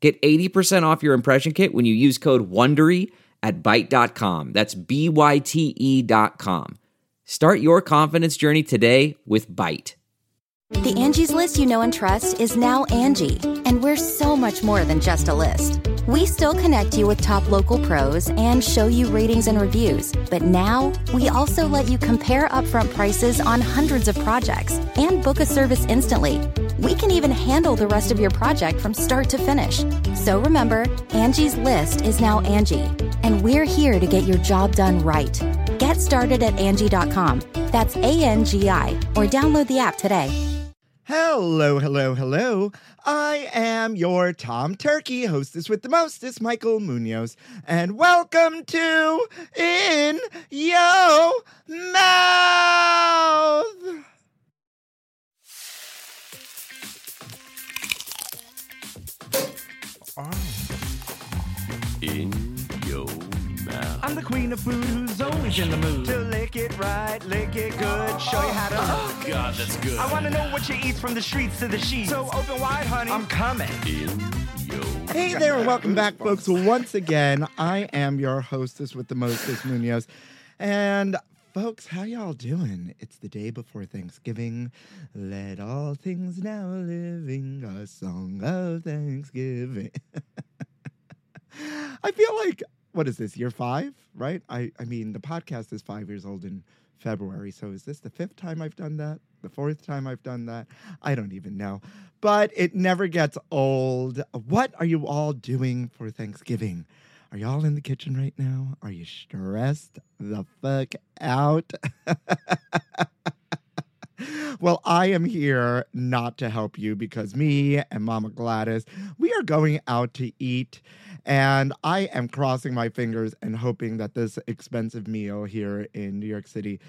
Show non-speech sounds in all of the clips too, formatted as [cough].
Get 80% off your impression kit when you use code WONDERY at Byte.com. That's B-Y-T-E dot com. Start your confidence journey today with Byte. The Angie's list you know and trust is now Angie, and we're so much more than just a list. We still connect you with top local pros and show you ratings and reviews, but now we also let you compare upfront prices on hundreds of projects and book a service instantly. We can even handle the rest of your project from start to finish. So remember, Angie's list is now Angie, and we're here to get your job done right. Get started at Angie.com. That's A N G I, or download the app today. Hello, hello, hello. I am your Tom Turkey, hostess with the mostest, Michael Munoz, and welcome to In Yo Mouth. The queen of food who's always in the mood. To lick it right, lick it good, show you how to. Oh, God, that's good. I wanna know what you eat from the streets to the sheets. So open wide, honey. I'm coming. In Hey there, and welcome back, folks. Once again, I am your hostess with the mostest, Munoz. And folks, how y'all doing? It's the day before Thanksgiving. Let all things now living a song of Thanksgiving. [laughs] I feel like what is this year five, right? I I mean the podcast is five years old in February, so is this the fifth time I've done that? The fourth time I've done that? I don't even know, but it never gets old. What are you all doing for Thanksgiving? Are y'all in the kitchen right now? Are you stressed the fuck out? [laughs] well, I am here not to help you because me and Mama Gladys, we are going out to eat. And I am crossing my fingers and hoping that this expensive meal here in New York City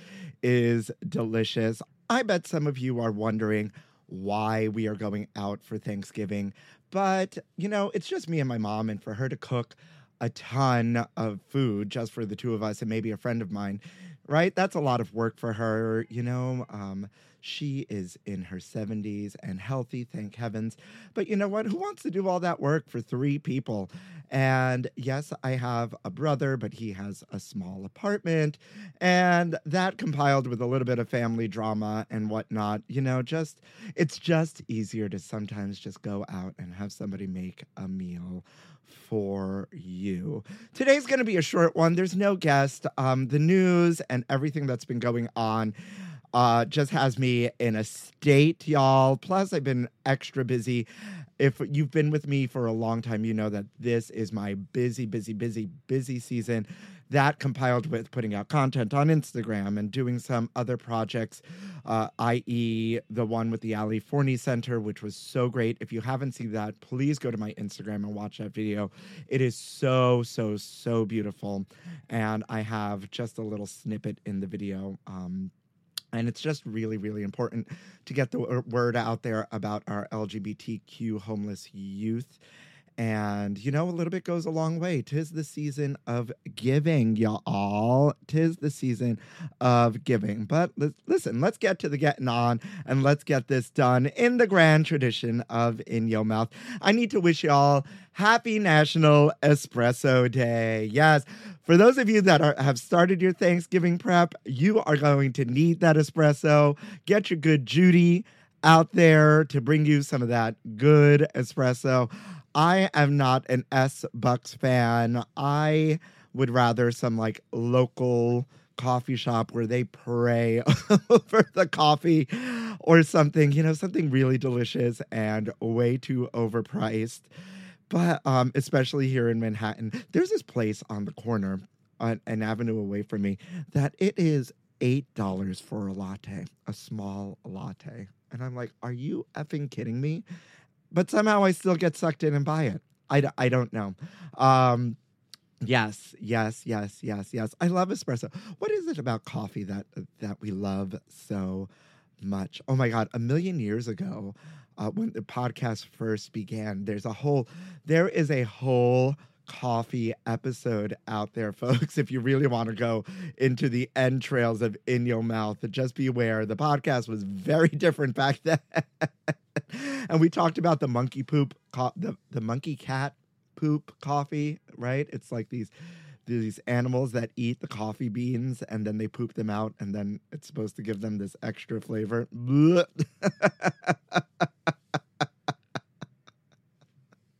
is delicious. I bet some of you are wondering why we are going out for Thanksgiving. But, you know, it's just me and my mom, and for her to cook a ton of food just for the two of us and maybe a friend of mine, right? That's a lot of work for her, you know. Um, she is in her 70s and healthy, thank heavens. But you know what? Who wants to do all that work for three people? And yes, I have a brother, but he has a small apartment. And that compiled with a little bit of family drama and whatnot, you know, just it's just easier to sometimes just go out and have somebody make a meal for you. Today's going to be a short one. There's no guest. Um, the news and everything that's been going on uh, just has me in a state, y'all. Plus, I've been extra busy. If you've been with me for a long time, you know that this is my busy, busy, busy, busy season. That compiled with putting out content on Instagram and doing some other projects, uh, i.e., the one with the Ali Forney Center, which was so great. If you haven't seen that, please go to my Instagram and watch that video. It is so, so, so beautiful. And I have just a little snippet in the video. Um, and it's just really, really important to get the word out there about our LGBTQ homeless youth. And, you know, a little bit goes a long way. Tis the season of giving, y'all. Tis the season of giving. But li- listen, let's get to the getting on and let's get this done in the grand tradition of In Your Mouth. I need to wish y'all happy National Espresso Day. Yes, for those of you that are, have started your Thanksgiving prep, you are going to need that espresso. Get your good Judy out there to bring you some of that good espresso. I am not an S Bucks fan. I would rather some like local coffee shop where they pray [laughs] over the coffee or something, you know, something really delicious and way too overpriced. But um, especially here in Manhattan, there's this place on the corner, on an avenue away from me, that it is eight dollars for a latte, a small latte, and I'm like, are you effing kidding me? But somehow I still get sucked in and buy it. I, d- I don't know. Um, yes, yes, yes, yes, yes. I love espresso. What is it about coffee that that we love so much? Oh my god, a million years ago, uh, when the podcast first began, there's a whole, there is a whole coffee episode out there, [laughs] folks. If you really want to go into the entrails of In Your Mouth, just beware. The podcast was very [laughs] different back then. [laughs] and we talked about the monkey poop, co- the, the monkey cat poop coffee, right? It's like these these animals that eat the coffee beans and then they poop them out and then it's supposed to give them this extra flavor. Blech.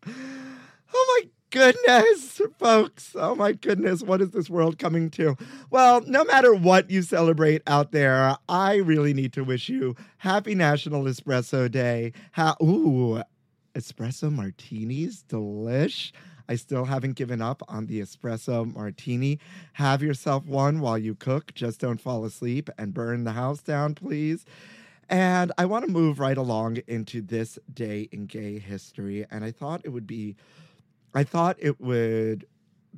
oh my goodness, folks. Oh my goodness, what is this world coming to? Well, no matter what you celebrate out there, I really need to wish you happy National Espresso Day. Ha- Ooh, espresso martinis, delish. I still haven't given up on the espresso martini. Have yourself one while you cook. Just don't fall asleep and burn the house down, please. And I want to move right along into this day in gay history. And I thought it would be, I thought it would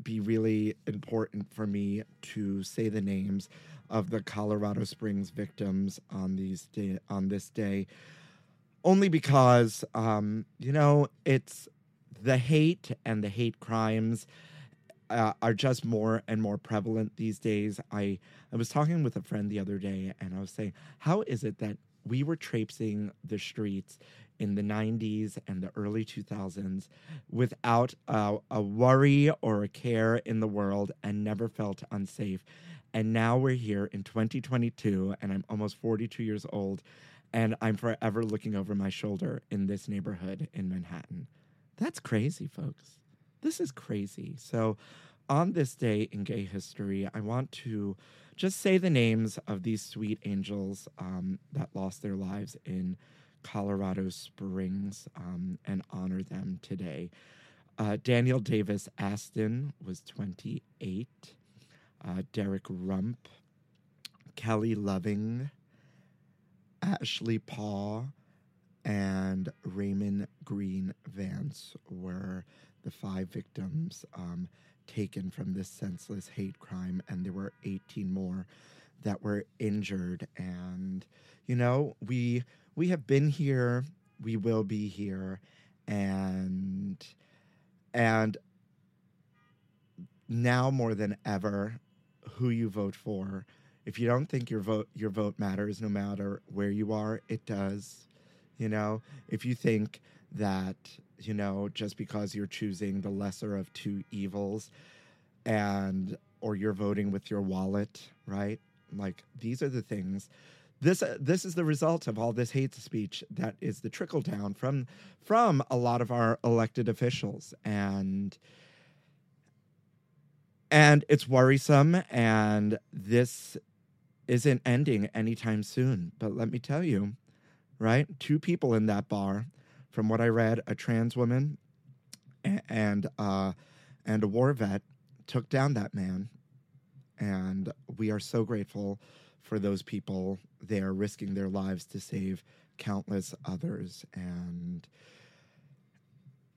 be really important for me to say the names of the Colorado Springs victims on these day, on this day, only because um, you know it's the hate and the hate crimes uh, are just more and more prevalent these days. I I was talking with a friend the other day, and I was saying, how is it that we were traipsing the streets in the 90s and the early 2000s without a worry or a care in the world and never felt unsafe. And now we're here in 2022, and I'm almost 42 years old, and I'm forever looking over my shoulder in this neighborhood in Manhattan. That's crazy, folks. This is crazy. So, on this day in gay history, I want to just say the names of these sweet angels um, that lost their lives in Colorado Springs um, and honor them today. Uh, Daniel Davis Aston was 28. Uh, Derrick Rump, Kelly Loving, Ashley Paugh, and Raymond Green Vance were the five victims um, taken from this senseless hate crime, and there were 18 more that were injured. And you know, we we have been here, we will be here, and and now more than ever, who you vote for. If you don't think your vote your vote matters, no matter where you are, it does. You know, if you think that you know just because you're choosing the lesser of two evils, and or you're voting with your wallet, right? Like these are the things. This uh, this is the result of all this hate speech that is the trickle down from from a lot of our elected officials and and it's worrisome and this isn't ending anytime soon but let me tell you right two people in that bar from what i read a trans woman and uh and a war vet took down that man and we are so grateful for those people. They are risking their lives to save countless others and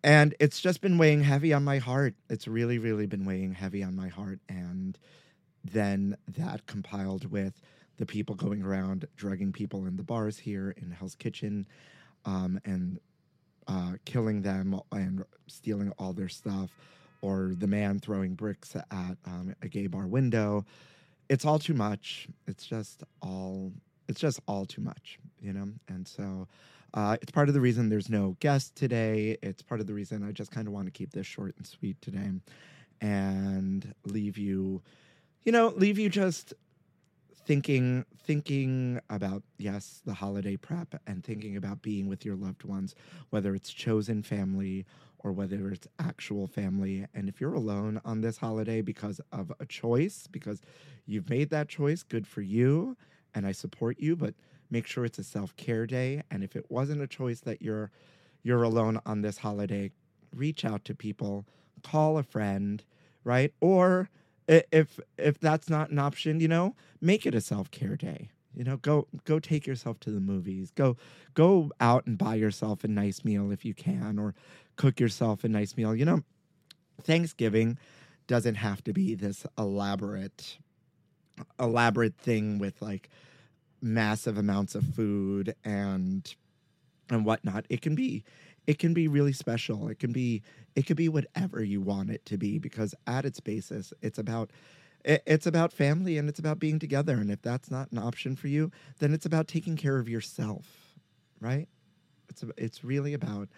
and it's just been weighing heavy on my heart. It's really really been weighing heavy on my heart and then that compiled with the people going around drugging people in the bars here in hell's kitchen um, and uh, killing them and stealing all their stuff or the man throwing bricks at um, a gay bar window. It's all too much. It's just all it's just all too much you know? And so uh, it's part of the reason there's no guest today. It's part of the reason i just kind of want to keep this short and sweet today and leave you you know leave you just thinking thinking about yes the holiday prep and thinking about being with your loved ones whether it's chosen family or whether it's actual family. And if you're alone on this holiday because of a choice because you've made that choice good for you. And i support you but make sure it's a self-care day. And if it wasn't a choice that you're you're alone on this holiday reach out to people call a friend right? Or if if that's not an option you know make it a self-care day you know go go take yourself to the movies go go out and buy yourself a nice meal if you can or cook yourself a nice meal. You know, Thanksgiving doesn't have to be this elaborate elaborate thing with like massive amounts of food and and whatnot. It can be it can be really special. It can be it could be whatever you want it to be because at its basis it's about it's about family and it's about being together and if that's not an option for you then it's about taking care of yourself right it's it's really about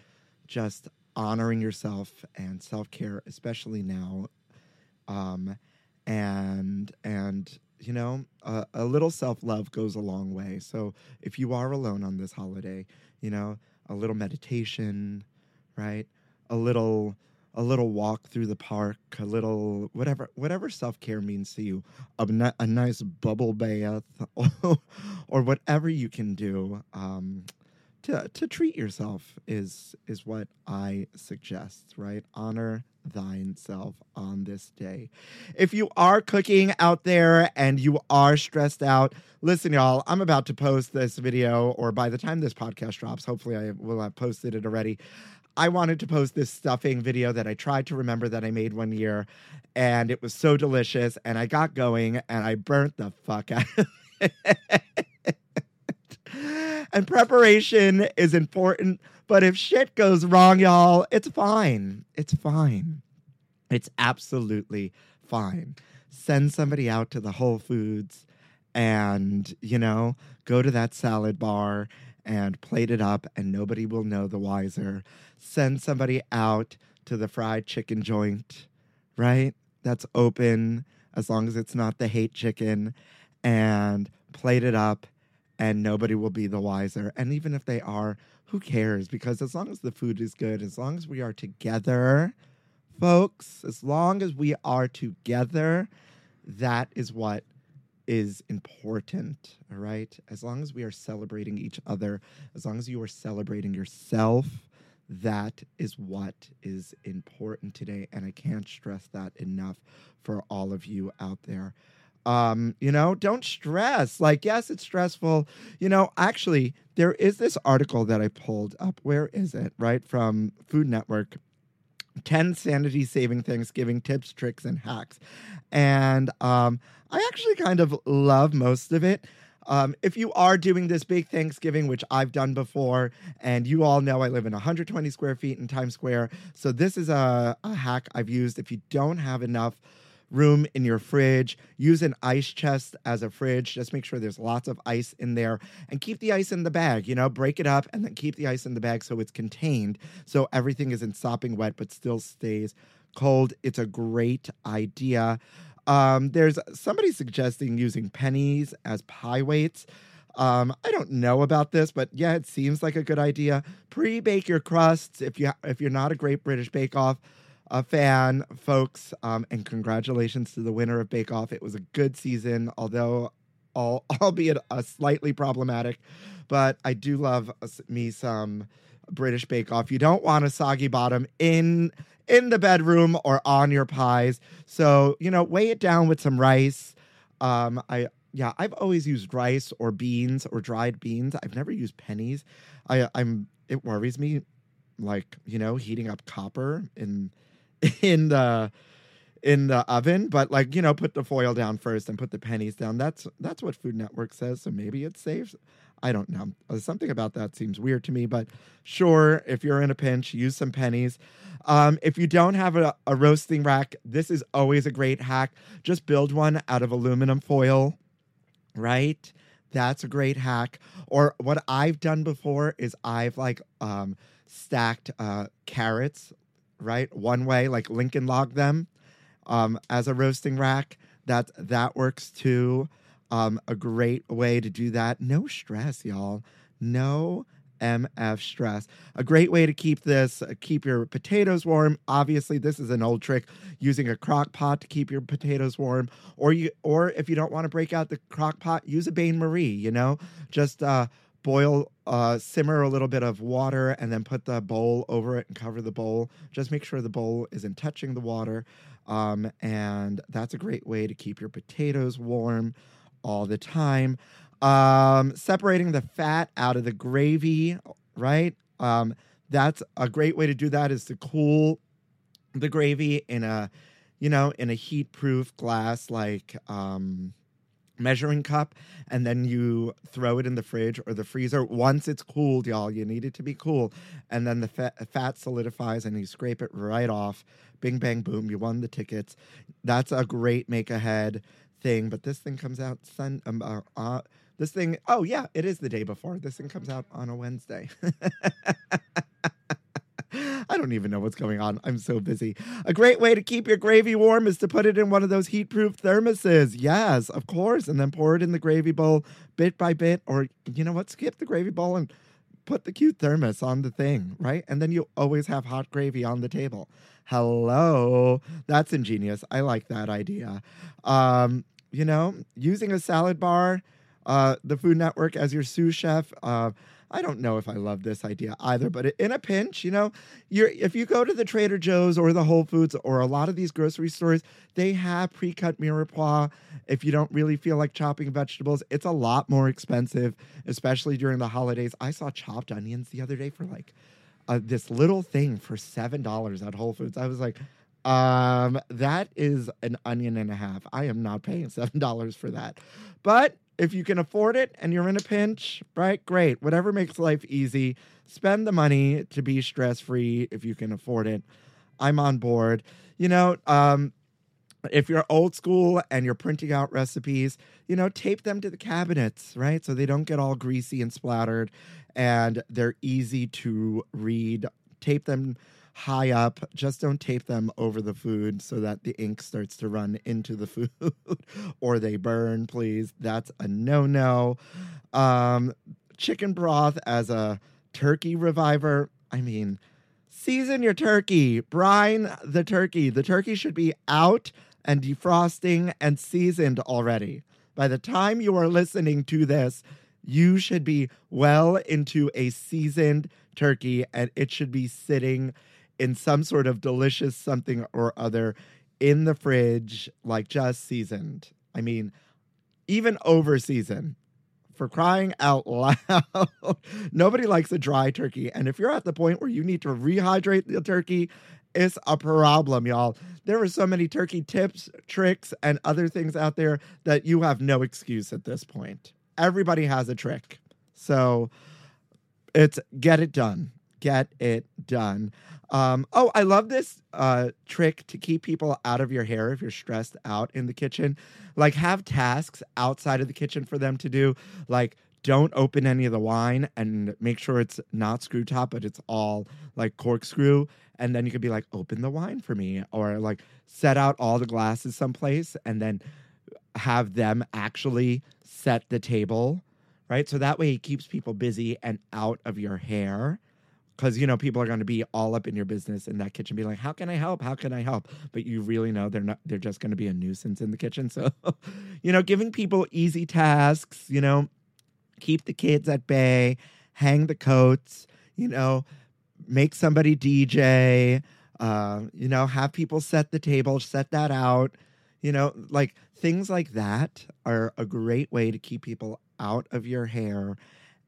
just honoring yourself and self-care especially now um and and you know a, a little self-love goes a long way so if you are alone on this holiday you know a little meditation right a little a little walk through the park a little whatever whatever self-care means to you a, a nice bubble bath [laughs] or whatever you can do um, to, to treat yourself is is what I suggest, right? Honor thine self on this day. If you are cooking out there and you are stressed out, listen, y'all, I'm about to post this video, or by the time this podcast drops, hopefully I will have posted it already. I wanted to post this stuffing video that I tried to remember that I made one year, and it was so delicious, and I got going and I burnt the fuck out of [laughs] it. and preparation is important. But if shit goes wrong, y'all, it's fine. It's fine. It's absolutely fine. Send somebody out to the Whole Foods and, you know, go to that salad bar and plate it up, and nobody will know the wiser. Send somebody out to the fried chicken joint, right? That's open as long as it's not the hate chicken, and plate it up and nobody will be the wiser. And even if they are, who cares? Because as long as the food is good, as long as we are together, folks, as long as we are together, that is what is important, all right? As long as we are celebrating each other, as long as you are celebrating yourself, that is what is important today. And I can't stress that enough for all of you out there um, you know, don't stress. Like, yes, it's stressful. You know, actually, there is this article that I pulled up. Where is it? Right from Food Network. 10 sanity saving Thanksgiving tips, tricks, and hacks. And um, I actually kind of love most of it. Um, if you are doing this big Thanksgiving, which I've done before, and you all know I live in 120 square feet in Times Square, so this is a, a hack I've used. If you don't have enough room in your fridge. Use an ice chest as a fridge. Just make sure there's lots of ice in there and keep the ice in the bag. You know, break it up and then keep the ice in the bag so it's contained so everything isn't sopping wet but still stays cold. It's a great idea. Um, there's somebody suggesting using pennies as pie weights. Um, I don't know about this, but yeah, it seems like a good idea. Pre-bake your crusts if you if you're not a Great British Bake Off a fan, folks, um, and congratulations to the winner of Bake Off. It was a good season, although, all, [laughs] albeit a slightly problematic, but I do love me some British Bake Off. You don't want a soggy bottom in in the bedroom or on your pies, so you know weigh it down with some rice. Um, I yeah, I've always used rice or beans or dried beans. I've never used pennies. I I'm it worries me, like you know, heating up copper in [laughs] in the in the oven but like you know put the foil down first and put the pennies down. That's that's what food network says so maybe it's safe. I don't know. Uh, something about that seems weird to me but sure if you're in a pinch use some pennies. Um, if you don't have a, a roasting rack this is always a great hack. Just build one out of aluminum foil right? That's a great hack. Or what i've done before is i've like um, stacked uh, carrots right? One way like lincoln log them um, as a roasting rack. That that works too. Um, a great way to do that. No stress y'all. No mf stress. A great way to keep this uh, keep your potatoes warm. Obviously this is an old trick using a crock pot to keep your potatoes warm. Or you or if you don't want to break out the crock pot use a bain marie you know? Just uh boil uh simmer a little bit of water and then put the bowl over it and cover the bowl. Just make sure the bowl isn't touching the water um and that's a great way to keep your potatoes warm all the time. Um separating the fat out of the gravy right? Um that's a great way to do that is to cool the gravy in a you know in a heat proof glass like um measuring cup and then you throw it in the fridge or the freezer. Once it's cooled y'all you need it to be cool and then the fat, fat solidifies and you scrape it right off. Bing bang boom you won the tickets. That's a great make ahead thing. But this thing comes out sun um, uh, uh, this thing oh yeah it is the day before. This thing comes out on a wednesday [laughs] I don't even know what's going on. I'm so busy. A great way to keep your gravy warm is to put it in one of those heat proof thermoses. Yes, of course. And then pour it in the gravy bowl bit by bit. Or, you know what? Skip the gravy bowl and put the cute thermos on the thing, right? And then you always have hot gravy on the table. Hello. That's ingenious. I like that idea. Um, you know, using a salad bar, uh, the Food Network as your sous chef. Uh, I don't know if I love this idea either, but in a pinch, you know, you're if you go to the Trader Joe's or the Whole Foods or a lot of these grocery stores, they have pre-cut mirepoix. If you don't really feel like chopping vegetables, it's a lot more expensive, especially during the holidays. I saw chopped onions the other day for like uh, this little thing for seven dollars at Whole Foods. I was like, um, that is an onion and a half. I am not paying seven dollars for that. But if you can afford it and you're in a pinch, right? Great. Whatever makes life easy. Spend the money to be stress free if you can afford it. I'm on board. You know, um, if you're old school and you're printing out recipes, you know, tape them to the cabinets, right? So they don't get all greasy and splattered and they're easy to read. Tape them high up. Just don't tape them over the food so that the ink starts to run into the [laughs] food or they burn, please. That's a no no. Um, chicken broth as a turkey reviver. I mean, season your turkey, brine the turkey. The turkey should be out and defrosting and seasoned already. By the time you are listening to this, you should be well into a seasoned turkey and it should be sitting in some sort of delicious something or other in the fridge, like just seasoned. I mean, even over seasoned. For crying out [laughs] loud, nobody likes a dry turkey. And if you're at the point where you need to rehydrate the turkey, it's a problem, y'all. There are so many turkey tips, tricks, and other things out there that you have no excuse at this point. Everybody has a trick. So it's get it done. Get it done. Um, oh, I love this uh, trick to keep people out of your hair if you're stressed out in the kitchen. Like, have tasks outside of the kitchen for them to do. Like, don't open any of the wine and make sure it's not screw top, but it's all like corkscrew. And then you could be like, open the wine for me, or like set out all the glasses someplace and then have them actually set the table, right? So that way it keeps people busy and out of your hair because you know people are going to be all up in your business in that kitchen be like how can i help? How can i help? But you really know they're not they're just going to be a nuisance in the kitchen. [laughs] So you know giving people easy tasks you know keep the kids at bay hang the coats you know make somebody dj uh, you know have people set the table set that out. You know like things like that are a great way to keep people out of your hair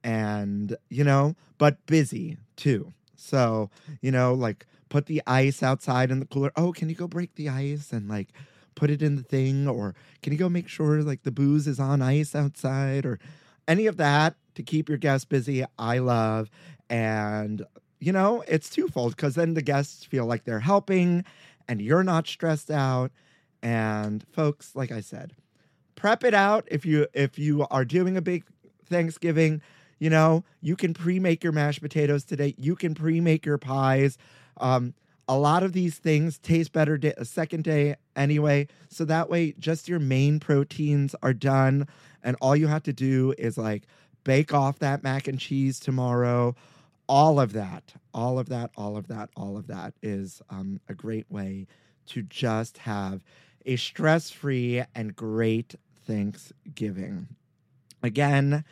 and you know but busy too. So you know like put the ice outside in the cooler. Oh can you go break the ice and like put it in the thing? Or can you go make sure like the booze is on ice outside? Or any of that to keep your guests busy i love. And you know it's twofold because then the guests feel like they're helping and you're not stressed out. And folks like i said prep it out if you if you are doing a big thanksgiving you know, you can pre make your mashed potatoes today. You can pre make your pies. Um, a lot of these things taste better a second day anyway. So that way, just your main proteins are done. And all you have to do is like bake off that mac and cheese tomorrow. All of that, all of that, all of that, all of that is um, a great way to just have a stress free and great Thanksgiving. Again,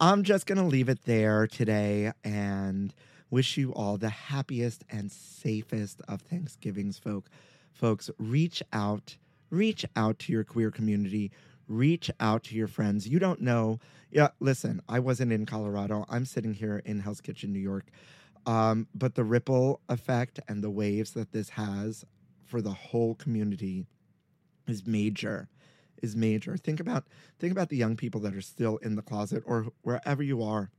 I'm just going to leave it there today and wish you all the happiest and safest of Thanksgivings, folk. Folks, reach out, reach out to your queer community, reach out to your friends. You don't know. Yeah, listen, I wasn't in Colorado. I'm sitting here in Hell's Kitchen, New York. Um, but the ripple effect and the waves that this has for the whole community is major is major. Think about think about the young people that are still in the closet or wherever you are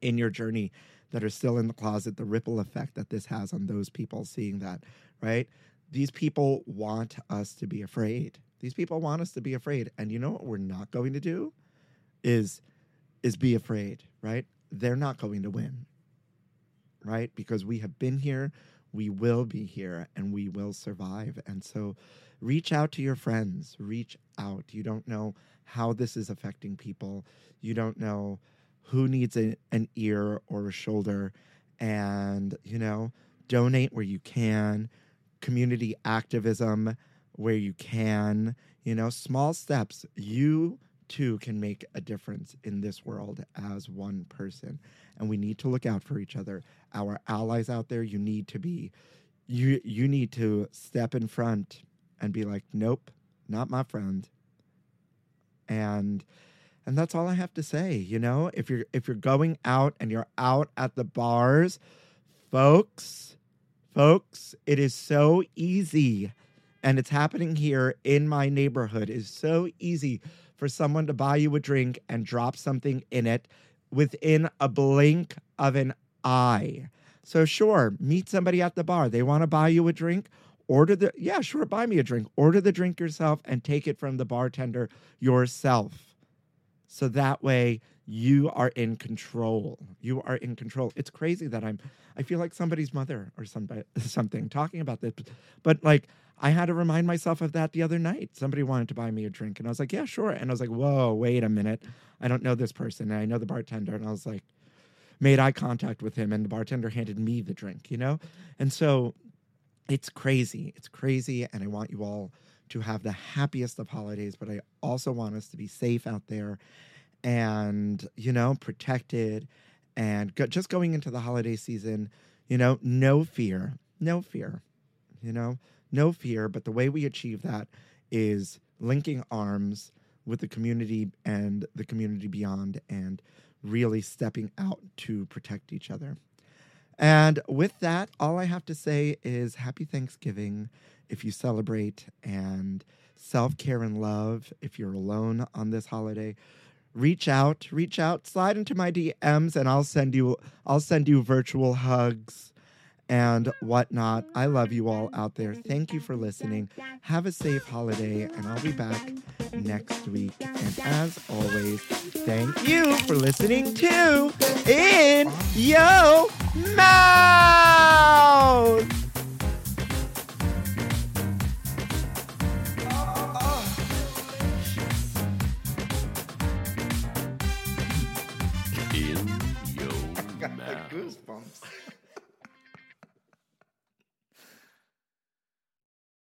in your journey that are still in the closet the ripple effect that this has on those people seeing that right? These people want us to be afraid. These people want us to be afraid. And you know what we're not going to do is is be afraid right? They're not going to win right? Because we have been here we will be here and we will survive. And so reach out to your friends. Reach out. You don't know how this is affecting people. You don't know who needs a, an ear or a shoulder. And you know donate where you can. Community activism where you can. You know small steps. You too can make a difference in this world as one person. And we need to look out for each other. Our allies out there you need to be you you need to step in front and be like nope not my friend and and that's all I have to say. You know, if you're if you're going out and you're out at the bars, folks, folks, it is so easy, and it's happening here in my neighborhood. It's so easy for someone to buy you a drink and drop something in it within a blink of an eye. So sure, meet somebody at the bar. They want to buy you a drink. Order the yeah, sure, buy me a drink. Order the drink yourself and take it from the bartender yourself so that way you are in control. You are in control. It's crazy that I'm I feel like somebody's mother or somebody [laughs] something talking about this. But like I had to remind myself of that the other night. Somebody wanted to buy me a drink and I was like, "Yeah, sure." And I was like, "Whoa, wait a minute. I don't know this person." And I know the bartender and I was like made eye contact with him and the bartender handed me the drink, you know? And so it's crazy. It's crazy and I want you all to have the happiest of holidays, but I also want us to be safe out there and, you know, protected and go, just going into the holiday season, you know, no fear, no fear, you know, no fear. But the way we achieve that is linking arms with the community and the community beyond and really stepping out to protect each other. And with that, all I have to say is happy Thanksgiving if you celebrate and self care and love if you're alone on this holiday. Reach out, reach out, slide into my DMs, and I'll send you I'll send you virtual hugs and whatnot. I love you all out there. Thank you for listening. Have a safe holiday, and I'll be back next week. And as always, thank you for listening to In Yo Mouth. In your [laughs] mouth. Goosebumps. [laughs]